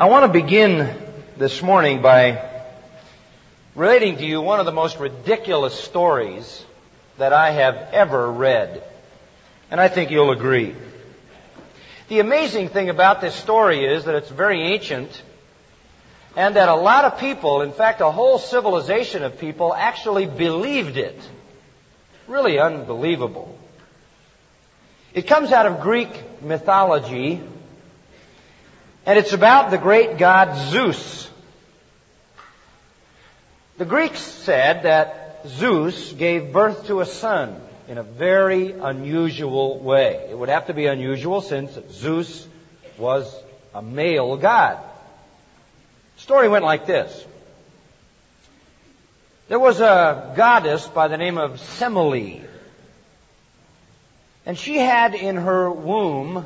I want to begin this morning by relating to you one of the most ridiculous stories that I have ever read. And I think you'll agree. The amazing thing about this story is that it's very ancient and that a lot of people, in fact, a whole civilization of people actually believed it. Really unbelievable. It comes out of Greek mythology and it's about the great god Zeus. The Greeks said that Zeus gave birth to a son in a very unusual way. It would have to be unusual since Zeus was a male god. The story went like this. There was a goddess by the name of Semele. And she had in her womb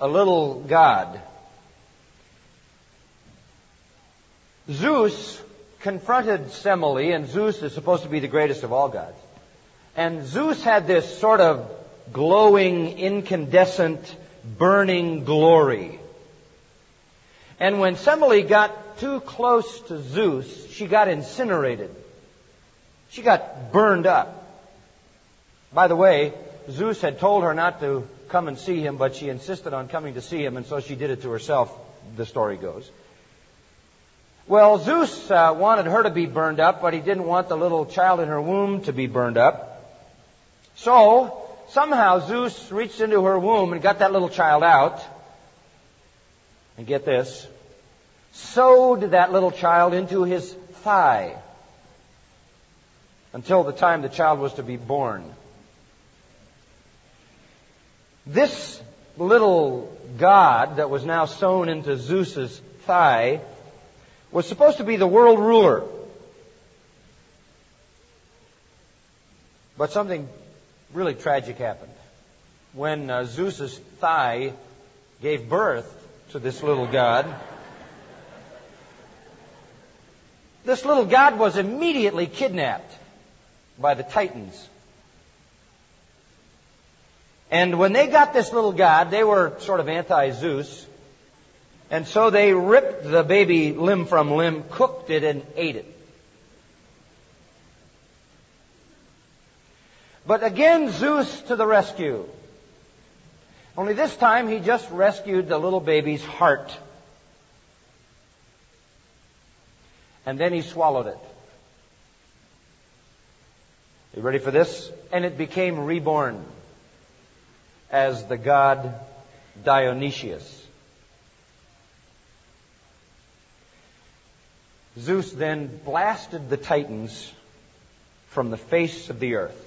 a little god Zeus confronted Semele, and Zeus is supposed to be the greatest of all gods. And Zeus had this sort of glowing, incandescent, burning glory. And when Semele got too close to Zeus, she got incinerated. She got burned up. By the way, Zeus had told her not to come and see him, but she insisted on coming to see him, and so she did it to herself, the story goes. Well, Zeus uh, wanted her to be burned up, but he didn't want the little child in her womb to be burned up. So, somehow Zeus reached into her womb and got that little child out. And get this, sewed that little child into his thigh until the time the child was to be born. This little god that was now sewn into Zeus's thigh was supposed to be the world ruler. But something really tragic happened. When uh, Zeus's thigh gave birth to this little god, this little god was immediately kidnapped by the Titans. And when they got this little god, they were sort of anti-Zeus. And so they ripped the baby limb from limb, cooked it, and ate it. But again, Zeus to the rescue. Only this time he just rescued the little baby's heart. And then he swallowed it. You ready for this? And it became reborn as the god Dionysius. Zeus then blasted the Titans from the face of the earth.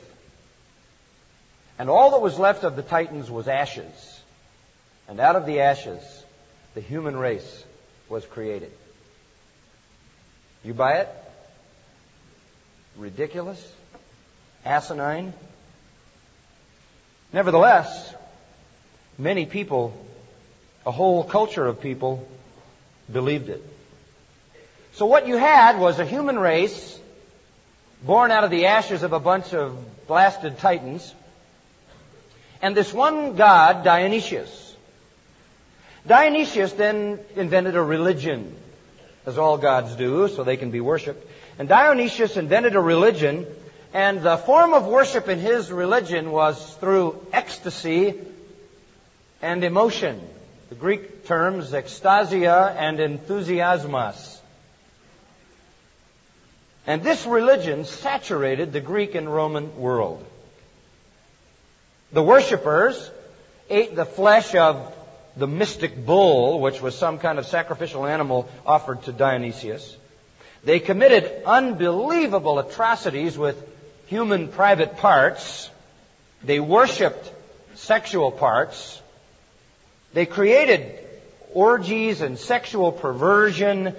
And all that was left of the Titans was ashes. And out of the ashes, the human race was created. You buy it? Ridiculous? Asinine? Nevertheless, many people, a whole culture of people, believed it. So what you had was a human race born out of the ashes of a bunch of blasted titans, and this one god, Dionysius. Dionysius then invented a religion, as all gods do, so they can be worshipped. And Dionysius invented a religion, and the form of worship in his religion was through ecstasy and emotion. The Greek terms ecstasia and enthusiasmos. And this religion saturated the Greek and Roman world. The worshippers ate the flesh of the mystic bull, which was some kind of sacrificial animal offered to Dionysius. They committed unbelievable atrocities with human private parts. They worshipped sexual parts. They created orgies and sexual perversion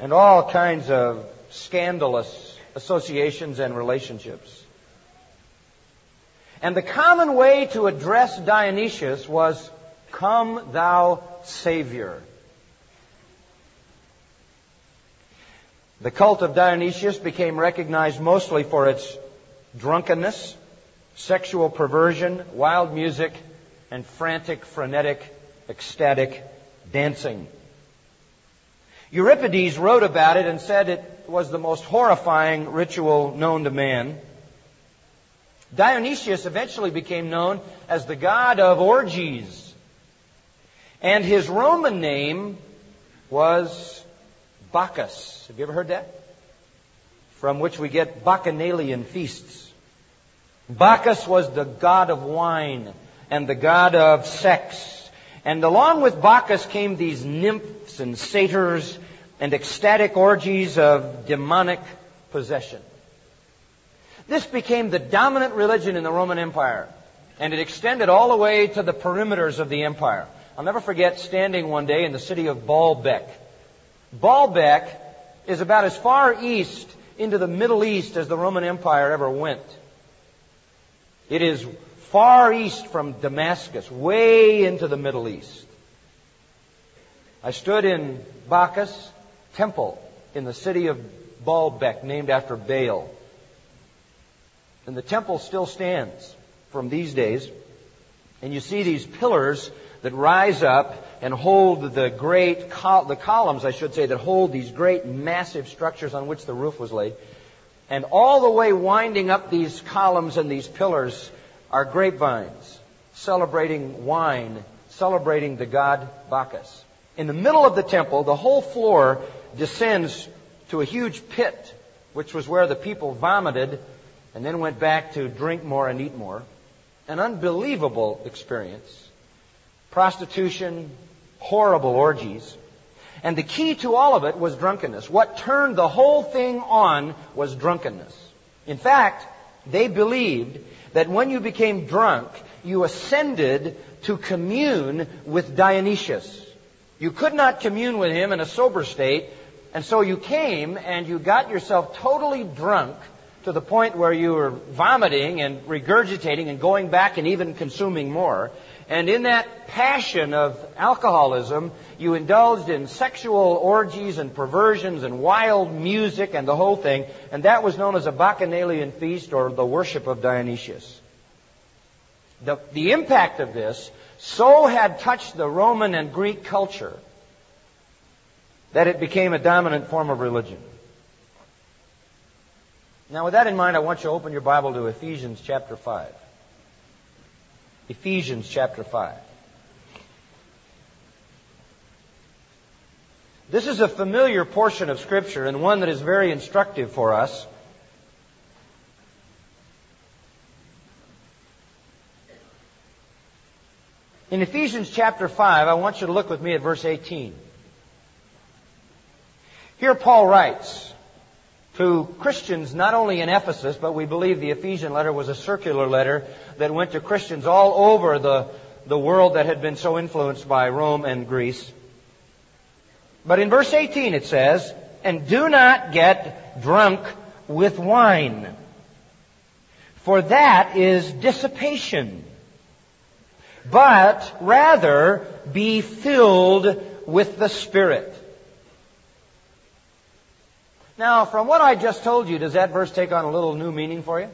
and all kinds of scandalous associations and relationships. And the common way to address Dionysius was, Come thou Savior. The cult of Dionysius became recognized mostly for its drunkenness, sexual perversion, wild music, and frantic, frenetic, ecstatic dancing. Euripides wrote about it and said it was the most horrifying ritual known to man. Dionysius eventually became known as the god of orgies. And his Roman name was Bacchus. Have you ever heard that? From which we get bacchanalian feasts. Bacchus was the god of wine and the god of sex. And along with Bacchus came these nymphs and satyrs and ecstatic orgies of demonic possession. This became the dominant religion in the Roman Empire, and it extended all the way to the perimeters of the empire. I'll never forget standing one day in the city of Baalbek. Baalbek is about as far east into the Middle East as the Roman Empire ever went. It is far east from Damascus, way into the Middle East. I stood in Bacchus temple in the city of Baalbek, named after Baal. And the temple still stands from these days. And you see these pillars that rise up and hold the great, col- the columns, I should say, that hold these great massive structures on which the roof was laid. And all the way winding up these columns and these pillars are grapevines celebrating wine, celebrating the god Bacchus. In the middle of the temple, the whole floor descends to a huge pit, which was where the people vomited and then went back to drink more and eat more. An unbelievable experience. Prostitution, horrible orgies. And the key to all of it was drunkenness. What turned the whole thing on was drunkenness. In fact, they believed that when you became drunk, you ascended to commune with Dionysius. You could not commune with him in a sober state, and so you came and you got yourself totally drunk to the point where you were vomiting and regurgitating and going back and even consuming more. And in that passion of alcoholism, you indulged in sexual orgies and perversions and wild music and the whole thing. And that was known as a bacchanalian feast or the worship of Dionysius. The, the impact of this so had touched the Roman and Greek culture that it became a dominant form of religion. Now, with that in mind, I want you to open your Bible to Ephesians chapter 5. Ephesians chapter 5. This is a familiar portion of Scripture and one that is very instructive for us. In Ephesians chapter 5, I want you to look with me at verse 18. Here Paul writes to Christians not only in Ephesus, but we believe the Ephesian letter was a circular letter that went to Christians all over the, the world that had been so influenced by Rome and Greece. But in verse 18 it says, And do not get drunk with wine, for that is dissipation. But rather be filled with the Spirit now, from what I just told you, does that verse take on a little new meaning for you?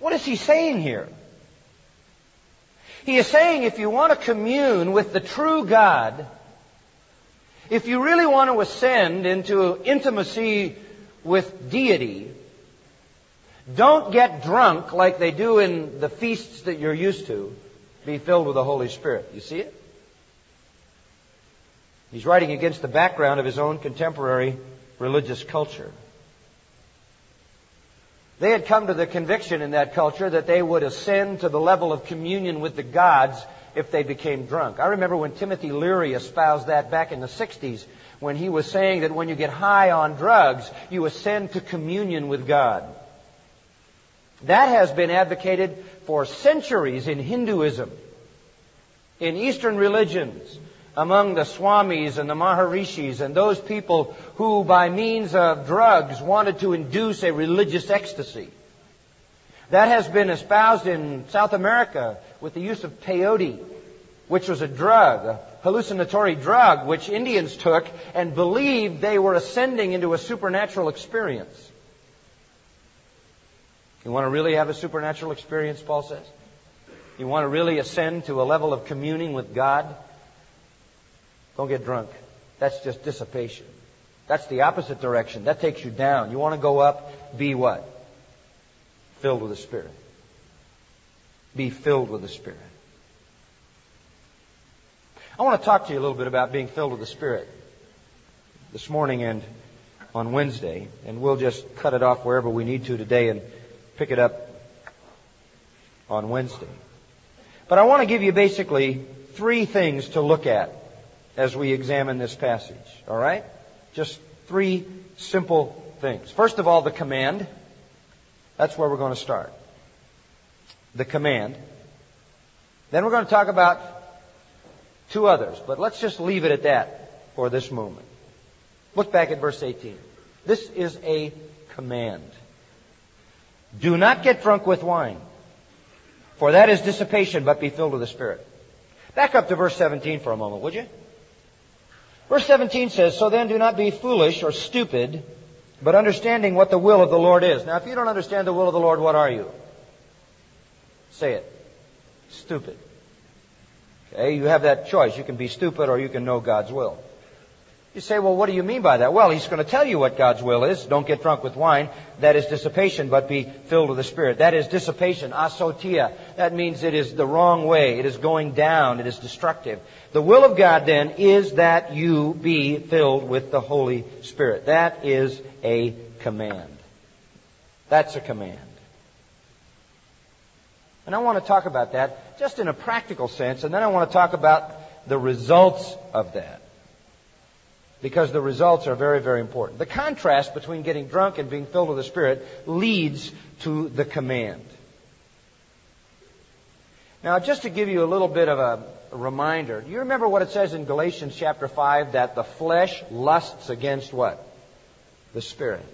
What is he saying here? He is saying if you want to commune with the true God, if you really want to ascend into intimacy with deity, don't get drunk like they do in the feasts that you're used to. Be filled with the Holy Spirit. You see it? He's writing against the background of his own contemporary religious culture. They had come to the conviction in that culture that they would ascend to the level of communion with the gods if they became drunk. I remember when Timothy Leary espoused that back in the 60s when he was saying that when you get high on drugs, you ascend to communion with God. That has been advocated for centuries in Hinduism, in Eastern religions, among the Swamis and the Maharishis and those people who, by means of drugs, wanted to induce a religious ecstasy. That has been espoused in South America with the use of peyote, which was a drug, a hallucinatory drug, which Indians took and believed they were ascending into a supernatural experience. You want to really have a supernatural experience, Paul says? You want to really ascend to a level of communing with God? Don't get drunk. That's just dissipation. That's the opposite direction. That takes you down. You want to go up, be what? Filled with the Spirit. Be filled with the Spirit. I want to talk to you a little bit about being filled with the Spirit this morning and on Wednesday, and we'll just cut it off wherever we need to today and pick it up on Wednesday. But I want to give you basically three things to look at as we examine this passage. All right? Just three simple things. First of all, the command. That's where we're going to start. The command. Then we're going to talk about two others, but let's just leave it at that for this moment. Look back at verse 18. This is a command. Do not get drunk with wine, for that is dissipation, but be filled with the Spirit. Back up to verse 17 for a moment, would you? Verse 17 says, So then do not be foolish or stupid, but understanding what the will of the Lord is. Now, if you don't understand the will of the Lord, what are you? Say it. Stupid. Okay, you have that choice. You can be stupid or you can know God's will. You say, well, what do you mean by that? Well, he's going to tell you what God's will is. Don't get drunk with wine. That is dissipation, but be filled with the Spirit. That is dissipation, asotia. That means it is the wrong way. It is going down. It is destructive. The will of God then is that you be filled with the Holy Spirit. That is a command. That's a command. And I want to talk about that just in a practical sense, and then I want to talk about the results of that because the results are very, very important. The contrast between getting drunk and being filled with the Spirit leads to the command. Now, just to give you a little bit of a, reminder, do you remember what it says in Galatians chapter 5 that the flesh lusts against what? The Spirit.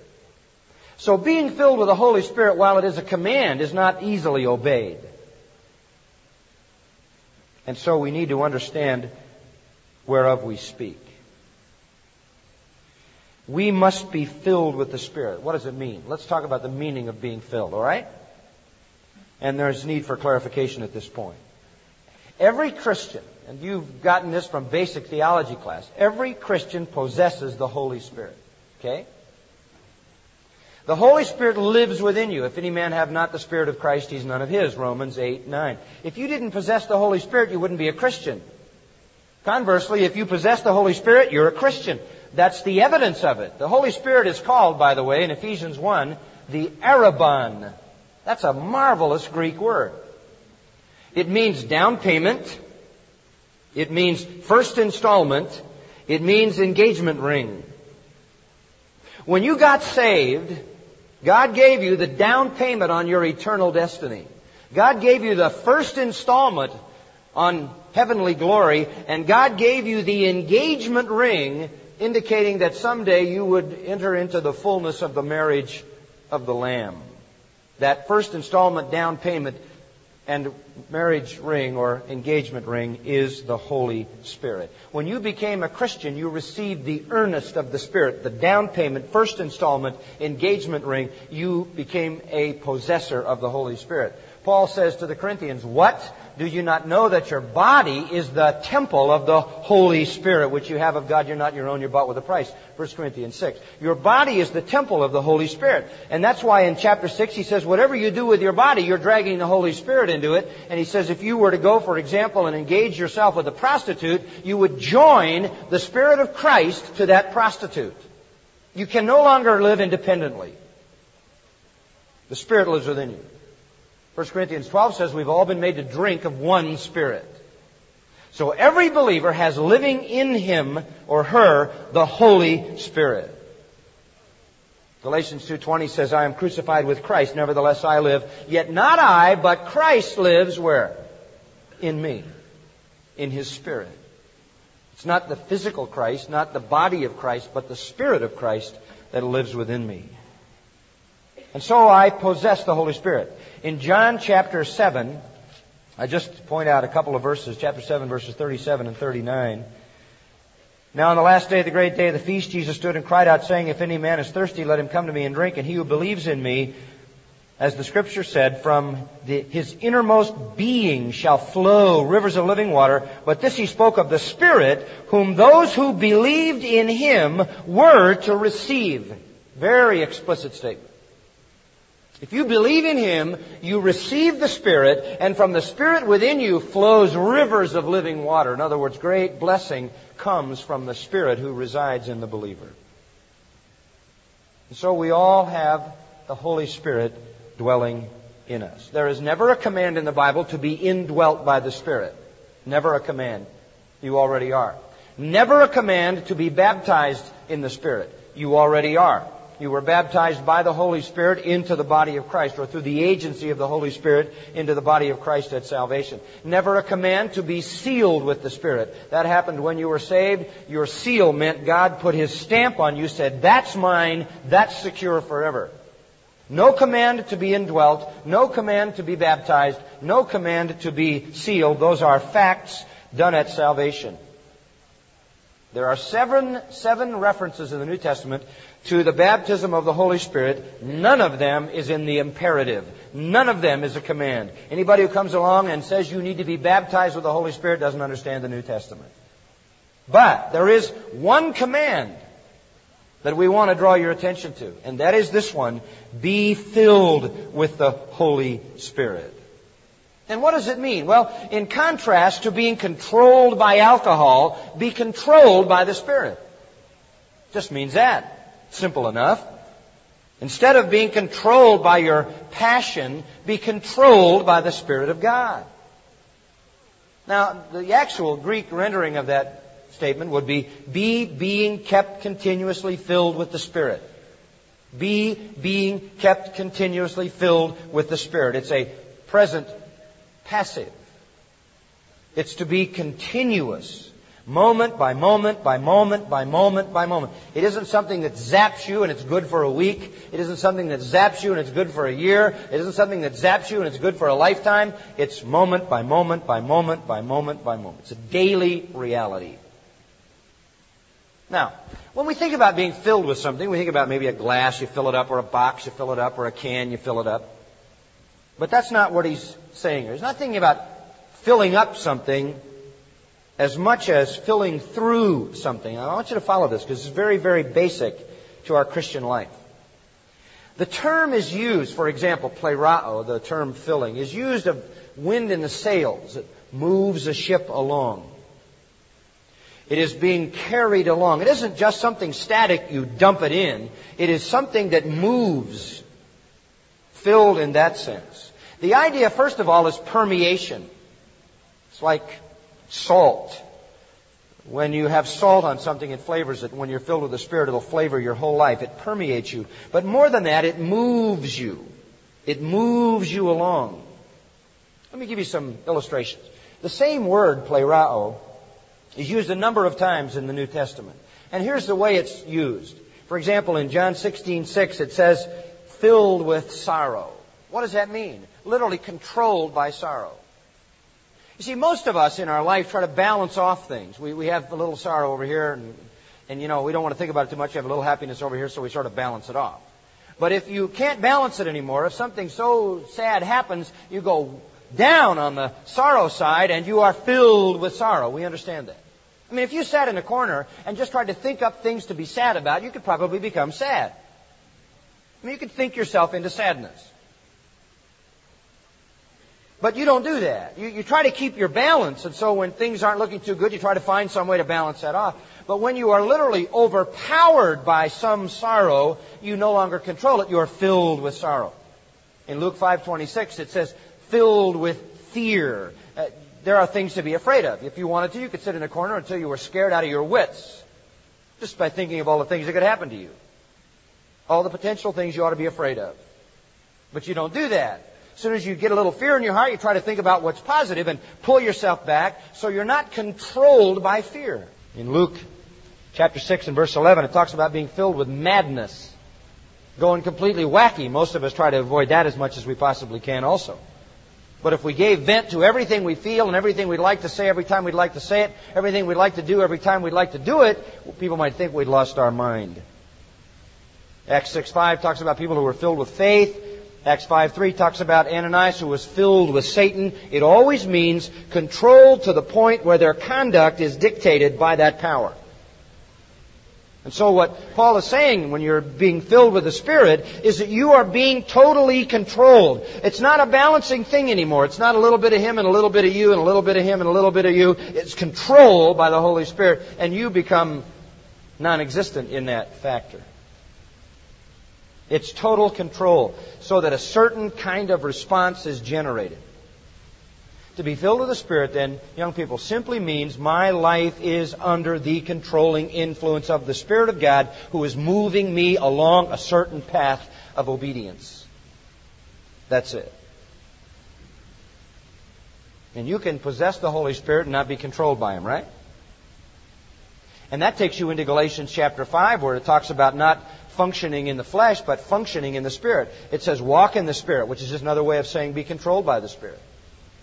So being filled with the Holy Spirit, while it is a command, is not easily obeyed. And so we need to understand whereof we speak. We must be filled with the Spirit. What does it mean? Let's talk about the meaning of being filled, all right? And there's need for clarification at this point. Every Christian, and you've gotten this from basic theology class, every Christian possesses the Holy Spirit. Okay? The Holy Spirit lives within you. If any man have not the Spirit of Christ, he's none of his. Romans 8, 9. If you didn't possess the Holy Spirit, you wouldn't be a Christian. Conversely, if you possess the Holy Spirit, you're a Christian. That's the evidence of it. The Holy Spirit is called, by the way, in Ephesians 1, the Arrabon. That's a marvelous Greek word. It means down payment. It means first installment. It means engagement ring. When you got saved, God gave you the down payment on your eternal destiny. God gave you the first installment on heavenly glory, and God gave you the engagement ring indicating that someday you would enter into the fullness of the marriage of the Lamb. That first installment down payment and marriage ring or engagement ring is the Holy Spirit. When you became a Christian, you received the earnest of the Spirit, the down payment, first installment, engagement ring. You became a possessor of the Holy Spirit. Paul says to the Corinthians, What? Do you not know that your body is the temple of the Holy Spirit, which you have of God? You're not your own, you're bought with a price. 1 Corinthians 6. Your body is the temple of the Holy Spirit. And that's why in chapter 6 he says, whatever you do with your body, you're dragging the Holy Spirit into it. And he says, if you were to go, for example, and engage yourself with a prostitute, you would join the Spirit of Christ to that prostitute. You can no longer live independently. The Spirit lives within you. 1 Corinthians 12 says we've all been made to drink of one Spirit. So every believer has living in him or her the Holy Spirit. Galatians 2:20 says I am crucified with Christ nevertheless I live. Yet not I but Christ lives where? In me. In his spirit. It's not the physical Christ not the body of Christ but the spirit of Christ that lives within me and so I possess the Holy Spirit. In John chapter 7, I just point out a couple of verses, chapter 7, verses 37 and 39. Now on the last day, the great day of the feast, Jesus stood and cried out, saying, If any man is thirsty, let him come to me and drink, and he who believes in me, as the scripture said, from the, his innermost being shall flow rivers of living water. But this he spoke of the Spirit, whom those who believed in him were to receive. Very explicit statement. If you believe in Him, you receive the Spirit, and from the Spirit within you flows rivers of living water. In other words, great blessing comes from the Spirit who resides in the believer. And so we all have the Holy Spirit dwelling in us. There is never a command in the Bible to be indwelt by the Spirit. Never a command. You already are. Never a command to be baptized in the Spirit. You already are. You were baptized by the Holy Spirit into the body of Christ, or through the agency of the Holy Spirit into the body of Christ at salvation. Never a command to be sealed with the Spirit. That happened when you were saved. Your seal meant God put His stamp on you, said, that's mine, that's secure forever. No command to be indwelt, no command to be baptized, no command to be sealed. Those are facts done at salvation. There are seven, seven references in the New Testament to the baptism of the Holy Spirit. None of them is in the imperative. None of them is a command. Anybody who comes along and says you need to be baptized with the Holy Spirit doesn't understand the New Testament. But there is one command that we want to draw your attention to, and that is this one be filled with the Holy Spirit. And what does it mean? Well, in contrast to being controlled by alcohol, be controlled by the Spirit. Just means that. Simple enough. Instead of being controlled by your passion, be controlled by the Spirit of God. Now, the actual Greek rendering of that statement would be, be being kept continuously filled with the Spirit. Be being kept continuously filled with the Spirit. It's a present passive. It's to be continuous. Moment by moment by moment by moment by moment. It isn't something that zaps you and it's good for a week. It isn't something that zaps you and it's good for a year. It isn't something that zaps you and it's good for a lifetime. It's moment by moment by moment by moment by moment. It's a daily reality. Now, when we think about being filled with something, we think about maybe a glass, you fill it up, or a box, you fill it up, or a can, you fill it up. But that's not what he's saying here. He's not thinking about filling up something as much as filling through something. I want you to follow this because it's very, very basic to our Christian life. The term is used, for example, pleroo, the term filling, is used of wind in the sails. It moves a ship along. It is being carried along. It isn't just something static, you dump it in. It is something that moves, filled in that sense. The idea, first of all, is permeation. It's like Salt. When you have salt on something, it flavors it. When you're filled with the Spirit, it'll flavor your whole life. It permeates you. But more than that, it moves you. It moves you along. Let me give you some illustrations. The same word, pleroo, is used a number of times in the New Testament. And here's the way it's used. For example, in John 16, 6, it says, filled with sorrow. What does that mean? Literally controlled by sorrow. You see, most of us in our life try to balance off things. We, we have a little sorrow over here, and, and, you know, we don't want to think about it too much. We have a little happiness over here, so we sort of balance it off. But if you can't balance it anymore, if something so sad happens, you go down on the sorrow side and you are filled with sorrow. We understand that. I mean, if you sat in a corner and just tried to think up things to be sad about, you could probably become sad. I mean, you could think yourself into sadness. But you don't do that. You, you try to keep your balance, and so when things aren't looking too good, you try to find some way to balance that off. But when you are literally overpowered by some sorrow, you no longer control it. You are filled with sorrow. In Luke 5:26, it says, "Filled with fear." Uh, there are things to be afraid of. If you wanted to, you could sit in a corner until you were scared out of your wits, just by thinking of all the things that could happen to you, all the potential things you ought to be afraid of. But you don't do that. As soon as you get a little fear in your heart, you try to think about what's positive and pull yourself back so you're not controlled by fear. In Luke chapter 6 and verse 11, it talks about being filled with madness, going completely wacky. Most of us try to avoid that as much as we possibly can also. But if we gave vent to everything we feel and everything we'd like to say every time we'd like to say it, everything we'd like to do every time we'd like to do it, people might think we'd lost our mind. Acts 6.5 talks about people who were filled with faith, Acts 5 3 talks about Ananias who was filled with Satan. It always means controlled to the point where their conduct is dictated by that power. And so what Paul is saying when you're being filled with the Spirit is that you are being totally controlled. It's not a balancing thing anymore. It's not a little bit of him and a little bit of you and a little bit of him and a little bit of you. It's controlled by the Holy Spirit and you become non-existent in that factor. It's total control so that a certain kind of response is generated. To be filled with the Spirit, then, young people, simply means my life is under the controlling influence of the Spirit of God who is moving me along a certain path of obedience. That's it. And you can possess the Holy Spirit and not be controlled by Him, right? And that takes you into Galatians chapter 5 where it talks about not functioning in the flesh, but functioning in the Spirit. It says walk in the Spirit, which is just another way of saying be controlled by the Spirit.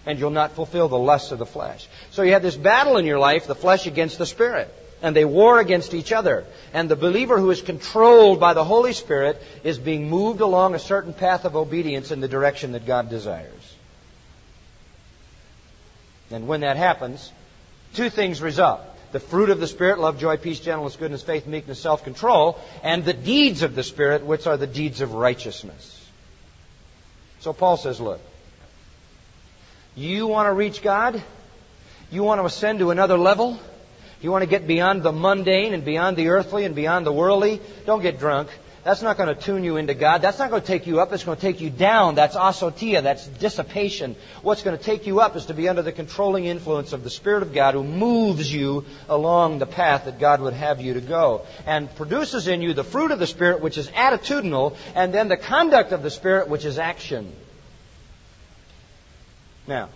And you'll not fulfill the lusts of the flesh. So you have this battle in your life, the flesh against the Spirit. And they war against each other. And the believer who is controlled by the Holy Spirit is being moved along a certain path of obedience in the direction that God desires. And when that happens, two things result the fruit of the Spirit, love, joy, peace, gentleness, goodness, faith, meekness, self control, and the deeds of the Spirit, which are the deeds of righteousness. So Paul says, look, you want to reach God? You want to ascend to another level? You want to get beyond the mundane and beyond the earthly and beyond the worldly? Don't get drunk. That's not going to tune you into God. That's not going to take you up. It's going to take you down. That's asotia. That's dissipation. What's going to take you up is to be under the controlling influence of the Spirit of God who moves you along the path that God would have you to go and produces in you the fruit of the Spirit, which is attitudinal, and then the conduct of the Spirit, which is action. Now,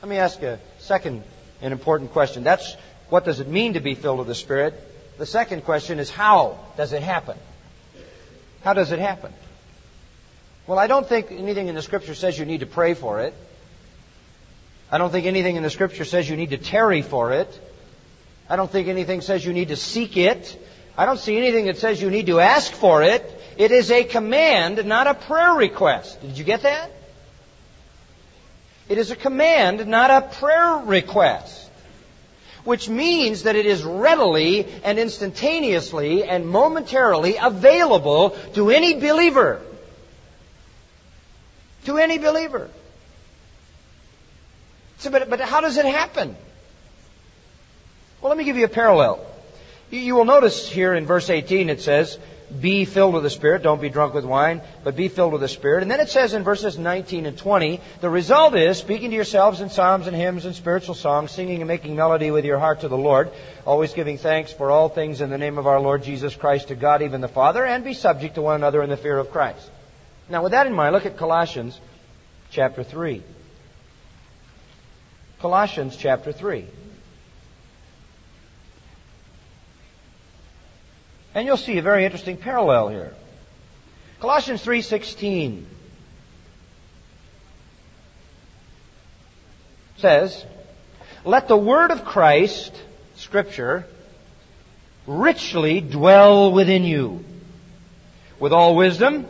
let me ask a second and important question. That's what does it mean to be filled with the Spirit? The second question is how does it happen? How does it happen? Well, I don't think anything in the Scripture says you need to pray for it. I don't think anything in the Scripture says you need to tarry for it. I don't think anything says you need to seek it. I don't see anything that says you need to ask for it. It is a command, not a prayer request. Did you get that? It is a command, not a prayer request which means that it is readily and instantaneously and momentarily available to any believer. To any believer. So, but, but how does it happen? Well, let me give you a parallel. You, you will notice here in verse 18 it says, be filled with the Spirit. Don't be drunk with wine, but be filled with the Spirit. And then it says in verses 19 and 20, the result is speaking to yourselves in psalms and hymns and spiritual songs, singing and making melody with your heart to the Lord, always giving thanks for all things in the name of our Lord Jesus Christ to God, even the Father, and be subject to one another in the fear of Christ. Now, with that in mind, look at Colossians chapter 3. Colossians chapter 3. And you'll see a very interesting parallel here. Colossians 3:16 says, "Let the word of Christ, scripture, richly dwell within you, with all wisdom,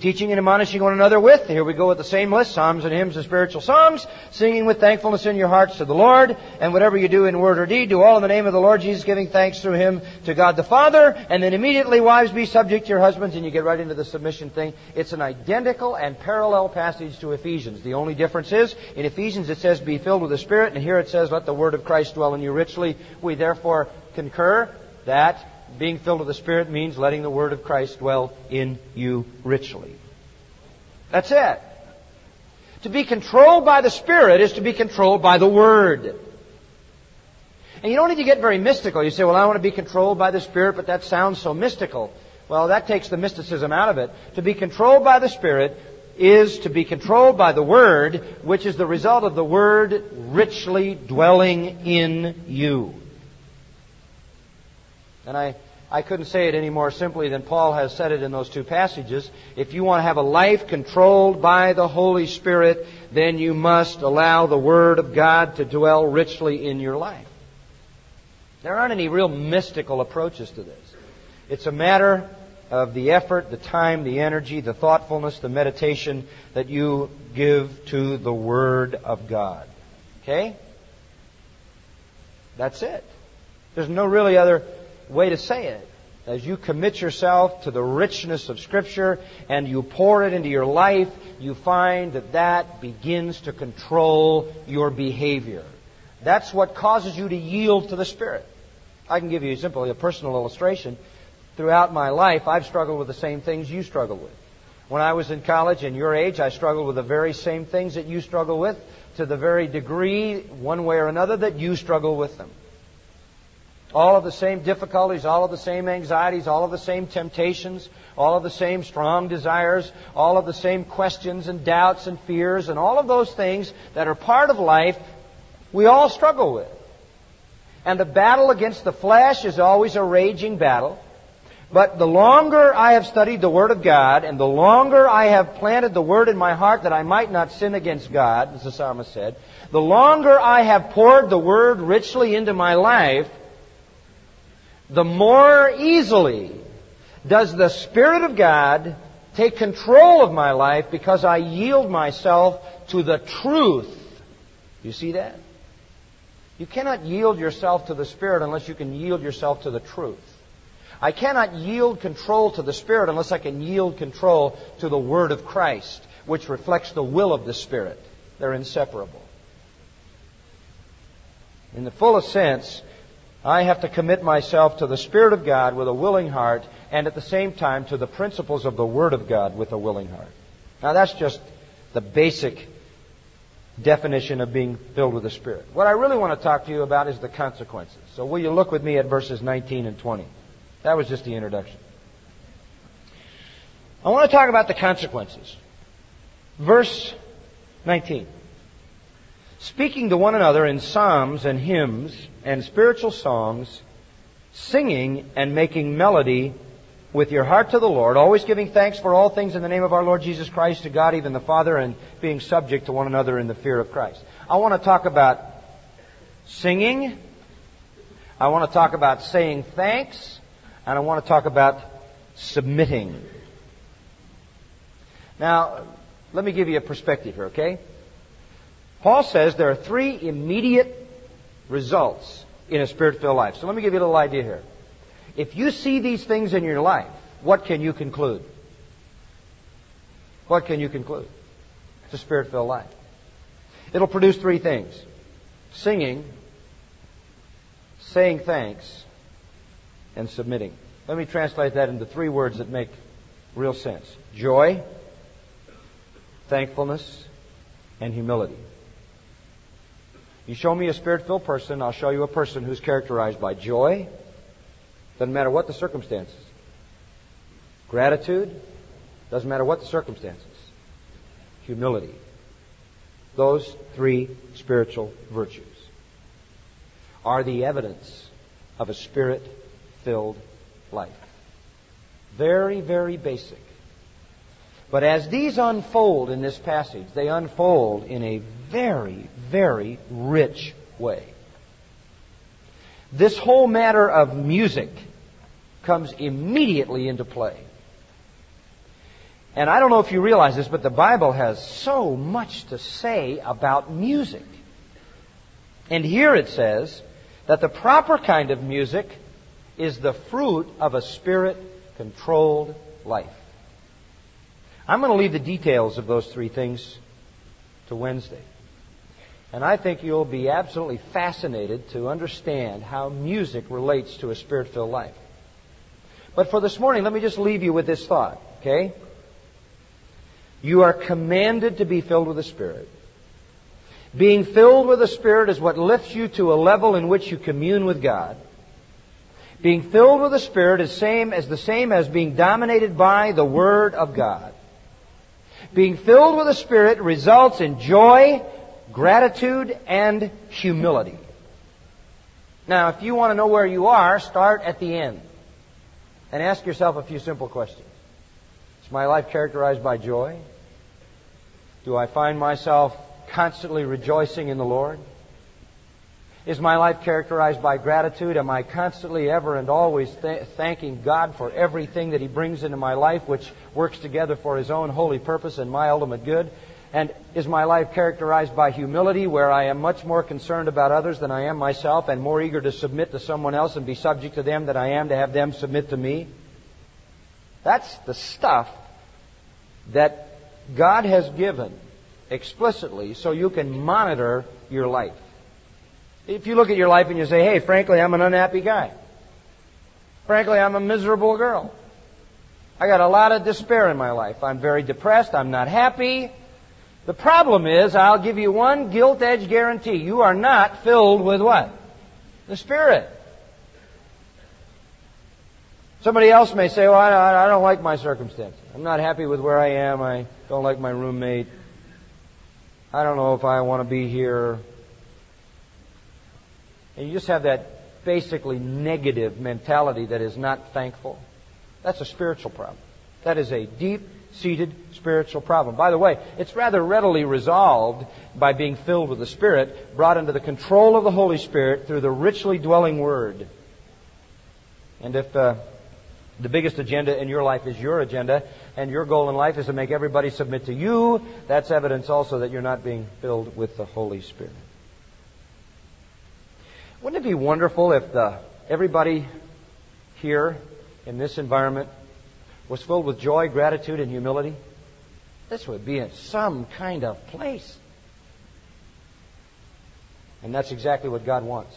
teaching and admonishing one another with, here we go with the same list, psalms and hymns and spiritual songs, singing with thankfulness in your hearts to the Lord, and whatever you do in word or deed, do all in the name of the Lord Jesus, giving thanks through him to God the Father, and then immediately, wives, be subject to your husbands, and you get right into the submission thing. It's an identical and parallel passage to Ephesians. The only difference is, in Ephesians it says, be filled with the Spirit, and here it says, let the word of Christ dwell in you richly. We therefore concur that being filled with the Spirit means letting the Word of Christ dwell in you richly. That's it. To be controlled by the Spirit is to be controlled by the Word. And you don't need to get very mystical. You say, well, I want to be controlled by the Spirit, but that sounds so mystical. Well, that takes the mysticism out of it. To be controlled by the Spirit is to be controlled by the Word, which is the result of the Word richly dwelling in you. And I I couldn't say it any more simply than Paul has said it in those two passages. If you want to have a life controlled by the Holy Spirit, then you must allow the Word of God to dwell richly in your life. There aren't any real mystical approaches to this. It's a matter of the effort, the time, the energy, the thoughtfulness, the meditation that you give to the Word of God. Okay? That's it. There's no really other way to say it. As you commit yourself to the richness of Scripture and you pour it into your life, you find that that begins to control your behavior. That's what causes you to yield to the Spirit. I can give you simply a personal illustration. Throughout my life, I've struggled with the same things you struggle with. When I was in college and your age, I struggled with the very same things that you struggle with to the very degree, one way or another, that you struggle with them. All of the same difficulties, all of the same anxieties, all of the same temptations, all of the same strong desires, all of the same questions and doubts and fears, and all of those things that are part of life, we all struggle with. And the battle against the flesh is always a raging battle. But the longer I have studied the Word of God, and the longer I have planted the Word in my heart that I might not sin against God, as the psalmist said, the longer I have poured the Word richly into my life, the more easily does the Spirit of God take control of my life because I yield myself to the truth. You see that? You cannot yield yourself to the Spirit unless you can yield yourself to the truth. I cannot yield control to the Spirit unless I can yield control to the Word of Christ, which reflects the will of the Spirit. They're inseparable. In the fullest sense, I have to commit myself to the Spirit of God with a willing heart and at the same time to the principles of the Word of God with a willing heart. Now that's just the basic definition of being filled with the Spirit. What I really want to talk to you about is the consequences. So will you look with me at verses 19 and 20? That was just the introduction. I want to talk about the consequences. Verse 19. Speaking to one another in psalms and hymns and spiritual songs, singing and making melody with your heart to the Lord, always giving thanks for all things in the name of our Lord Jesus Christ to God, even the Father, and being subject to one another in the fear of Christ. I want to talk about singing. I want to talk about saying thanks. And I want to talk about submitting. Now, let me give you a perspective here, okay? Paul says there are three immediate results in a spirit filled life. So let me give you a little idea here. If you see these things in your life, what can you conclude? What can you conclude? It's a spirit filled life. It'll produce three things singing, saying thanks, and submitting. Let me translate that into three words that make real sense joy, thankfulness, and humility. You show me a spirit filled person, I'll show you a person who's characterized by joy, doesn't matter what the circumstances. Gratitude, doesn't matter what the circumstances. Humility. Those three spiritual virtues are the evidence of a spirit filled life. Very, very basic. But as these unfold in this passage, they unfold in a very, very rich way. This whole matter of music comes immediately into play. And I don't know if you realize this, but the Bible has so much to say about music. And here it says that the proper kind of music is the fruit of a spirit controlled life. I'm going to leave the details of those three things to Wednesday. And I think you'll be absolutely fascinated to understand how music relates to a spirit filled life. But for this morning, let me just leave you with this thought, okay? You are commanded to be filled with the Spirit. Being filled with the Spirit is what lifts you to a level in which you commune with God. Being filled with the Spirit is same as the same as being dominated by the Word of God. Being filled with the Spirit results in joy, gratitude, and humility. Now, if you want to know where you are, start at the end and ask yourself a few simple questions. Is my life characterized by joy? Do I find myself constantly rejoicing in the Lord? Is my life characterized by gratitude? Am I constantly, ever, and always th- thanking God for everything that He brings into my life, which works together for His own holy purpose and my ultimate good? And is my life characterized by humility, where I am much more concerned about others than I am myself, and more eager to submit to someone else and be subject to them than I am to have them submit to me? That's the stuff that God has given explicitly so you can monitor your life. If you look at your life and you say, hey, frankly, I'm an unhappy guy. Frankly, I'm a miserable girl. I got a lot of despair in my life. I'm very depressed. I'm not happy. The problem is, I'll give you one gilt edge guarantee. You are not filled with what? The Spirit. Somebody else may say, well, I don't like my circumstances. I'm not happy with where I am. I don't like my roommate. I don't know if I want to be here. And you just have that basically negative mentality that is not thankful. That's a spiritual problem. That is a deep seated spiritual problem. By the way, it's rather readily resolved by being filled with the Spirit, brought under the control of the Holy Spirit through the richly dwelling Word. And if uh, the biggest agenda in your life is your agenda, and your goal in life is to make everybody submit to you, that's evidence also that you're not being filled with the Holy Spirit. Wouldn't it be wonderful if the, everybody here in this environment was filled with joy, gratitude, and humility? This would be in some kind of place. And that's exactly what God wants.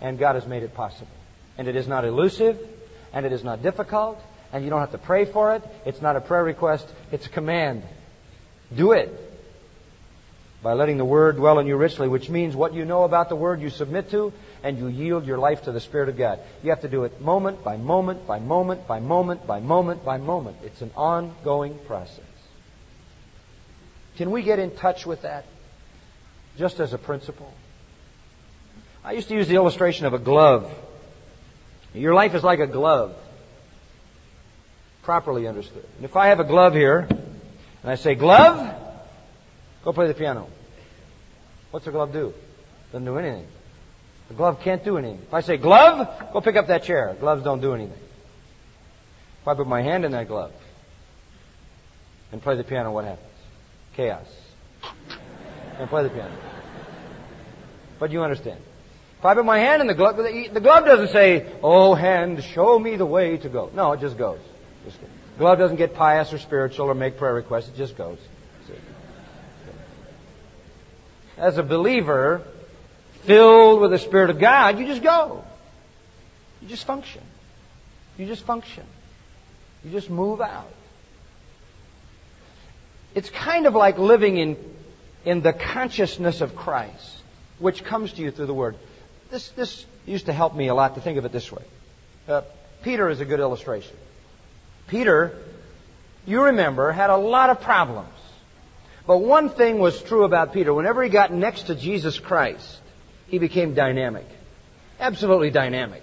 And God has made it possible. And it is not elusive, and it is not difficult, and you don't have to pray for it. It's not a prayer request, it's a command. Do it by letting the Word dwell in you richly, which means what you know about the Word you submit to and you yield your life to the Spirit of God. You have to do it moment by moment by moment by moment by moment by moment. It's an ongoing process. Can we get in touch with that just as a principle? I used to use the illustration of a glove. Your life is like a glove, properly understood. And if I have a glove here, and I say, glove, go play the piano. What's the glove do? Doesn't do anything. The glove can't do anything. If I say, glove, go pick up that chair. Gloves don't do anything. If I put my hand in that glove and play the piano, what happens? Chaos. Can't play the piano. But you understand. If I put my hand in the glove, the glove doesn't say, Oh, hand, show me the way to go. No, it just goes. Just goes. Glove doesn't get pious or spiritual or make prayer requests. It just goes. As a believer, filled with the Spirit of God, you just go. You just function. You just function. You just move out. It's kind of like living in, in the consciousness of Christ, which comes to you through the Word. This, this used to help me a lot to think of it this way. Uh, Peter is a good illustration. Peter, you remember, had a lot of problems. But one thing was true about Peter. Whenever he got next to Jesus Christ, he became dynamic. Absolutely dynamic.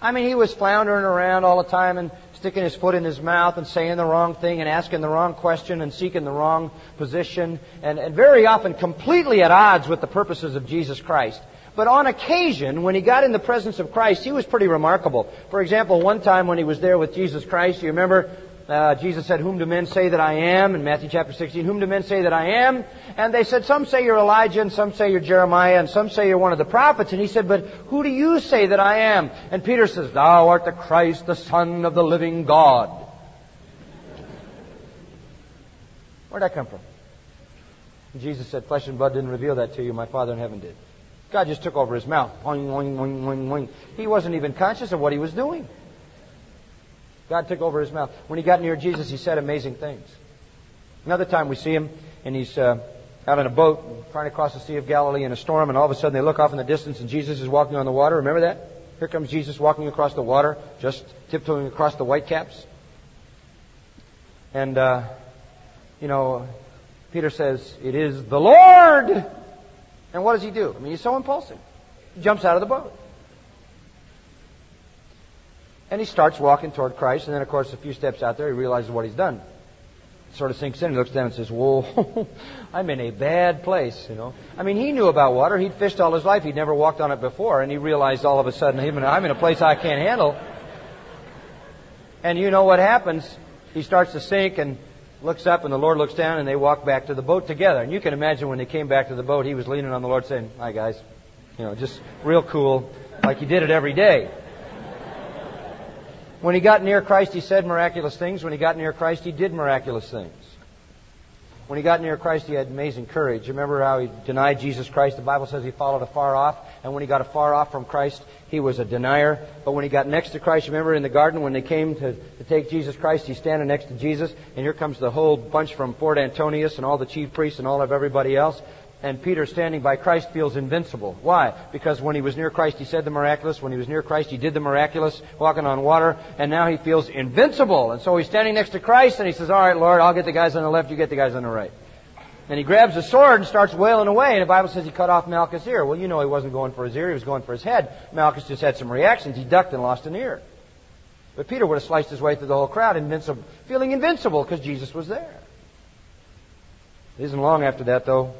I mean, he was floundering around all the time and sticking his foot in his mouth and saying the wrong thing and asking the wrong question and seeking the wrong position and, and very often completely at odds with the purposes of Jesus Christ. But on occasion, when he got in the presence of Christ, he was pretty remarkable. For example, one time when he was there with Jesus Christ, you remember uh, Jesus said, Whom do men say that I am? In Matthew chapter 16, Whom do men say that I am? And they said, Some say you're Elijah, and some say you're Jeremiah, and some say you're one of the prophets. And he said, But who do you say that I am? And Peter says, Thou art the Christ, the Son of the living God. Where'd that come from? And Jesus said, Flesh and blood didn't reveal that to you, my Father in heaven did. God just took over his mouth. He wasn't even conscious of what he was doing. God took over his mouth. When he got near Jesus, he said amazing things. Another time we see him, and he's uh, out on a boat trying to cross the Sea of Galilee in a storm, and all of a sudden they look off in the distance, and Jesus is walking on the water. Remember that? Here comes Jesus walking across the water, just tiptoeing across the whitecaps. And, uh, you know, Peter says, It is the Lord! And what does he do? I mean, he's so impulsive. He jumps out of the boat. And he starts walking toward Christ, and then, of course, a few steps out there, he realizes what he's done. sort of sinks in. He looks down and says, Whoa, I'm in a bad place, you know. I mean, he knew about water. He'd fished all his life. He'd never walked on it before. And he realized all of a sudden, I'm in a place I can't handle. And you know what happens? He starts to sink and looks up and the Lord looks down and they walk back to the boat together. And you can imagine when they came back to the boat, he was leaning on the Lord saying, Hi guys. You know, just real cool, like he did it every day. When he got near Christ, he said miraculous things. When he got near Christ, he did miraculous things. When he got near Christ, he had amazing courage. Remember how he denied Jesus Christ? The Bible says he followed afar off. And when he got afar off from Christ, he was a denier. But when he got next to Christ, remember in the garden when they came to, to take Jesus Christ, he's standing next to Jesus. And here comes the whole bunch from Fort Antonius and all the chief priests and all of everybody else and Peter standing by Christ feels invincible. Why? Because when he was near Christ, he said the miraculous. When he was near Christ, he did the miraculous, walking on water, and now he feels invincible. And so he's standing next to Christ, and he says, All right, Lord, I'll get the guys on the left, you get the guys on the right. And he grabs a sword and starts wailing away, and the Bible says he cut off Malchus' ear. Well, you know he wasn't going for his ear, he was going for his head. Malchus just had some reactions. He ducked and lost an ear. But Peter would have sliced his way through the whole crowd, invincible, feeling invincible because Jesus was there. It isn't long after that, though,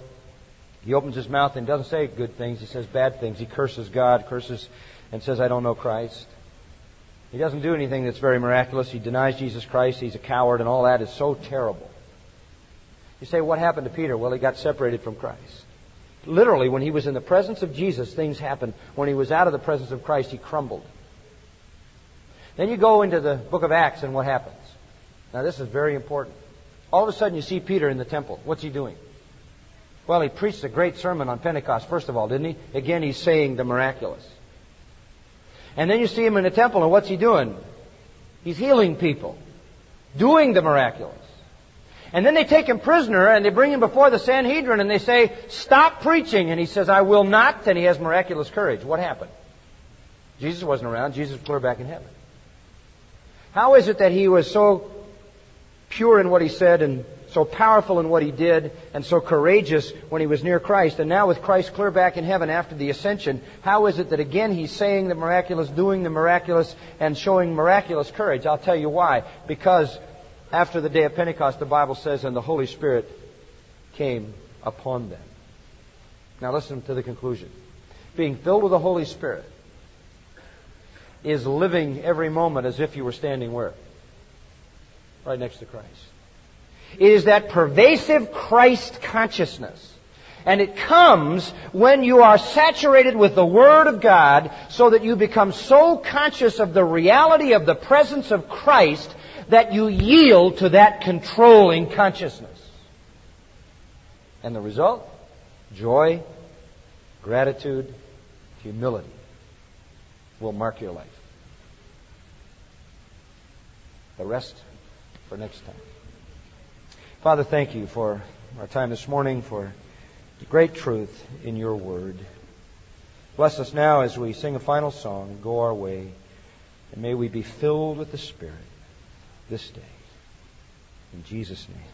he opens his mouth and doesn't say good things. He says bad things. He curses God, curses, and says, I don't know Christ. He doesn't do anything that's very miraculous. He denies Jesus Christ. He's a coward, and all that is so terrible. You say, what happened to Peter? Well, he got separated from Christ. Literally, when he was in the presence of Jesus, things happened. When he was out of the presence of Christ, he crumbled. Then you go into the book of Acts, and what happens? Now, this is very important. All of a sudden, you see Peter in the temple. What's he doing? Well, he preached a great sermon on Pentecost, first of all, didn't he? Again, he's saying the miraculous. And then you see him in the temple, and what's he doing? He's healing people, doing the miraculous. And then they take him prisoner and they bring him before the Sanhedrin and they say, Stop preaching. And he says, I will not. And he has miraculous courage. What happened? Jesus wasn't around. Jesus was clear back in heaven. How is it that he was so pure in what he said and so powerful in what he did and so courageous when he was near Christ. And now with Christ clear back in heaven after the ascension, how is it that again he's saying the miraculous, doing the miraculous, and showing miraculous courage? I'll tell you why. Because after the day of Pentecost, the Bible says, and the Holy Spirit came upon them. Now listen to the conclusion. Being filled with the Holy Spirit is living every moment as if you were standing where? Right next to Christ. It is that pervasive Christ consciousness. And it comes when you are saturated with the Word of God so that you become so conscious of the reality of the presence of Christ that you yield to that controlling consciousness. And the result? Joy, gratitude, humility will mark your life. The rest for next time. Father, thank you for our time this morning, for the great truth in your word. Bless us now as we sing a final song and go our way. And may we be filled with the Spirit this day. In Jesus' name.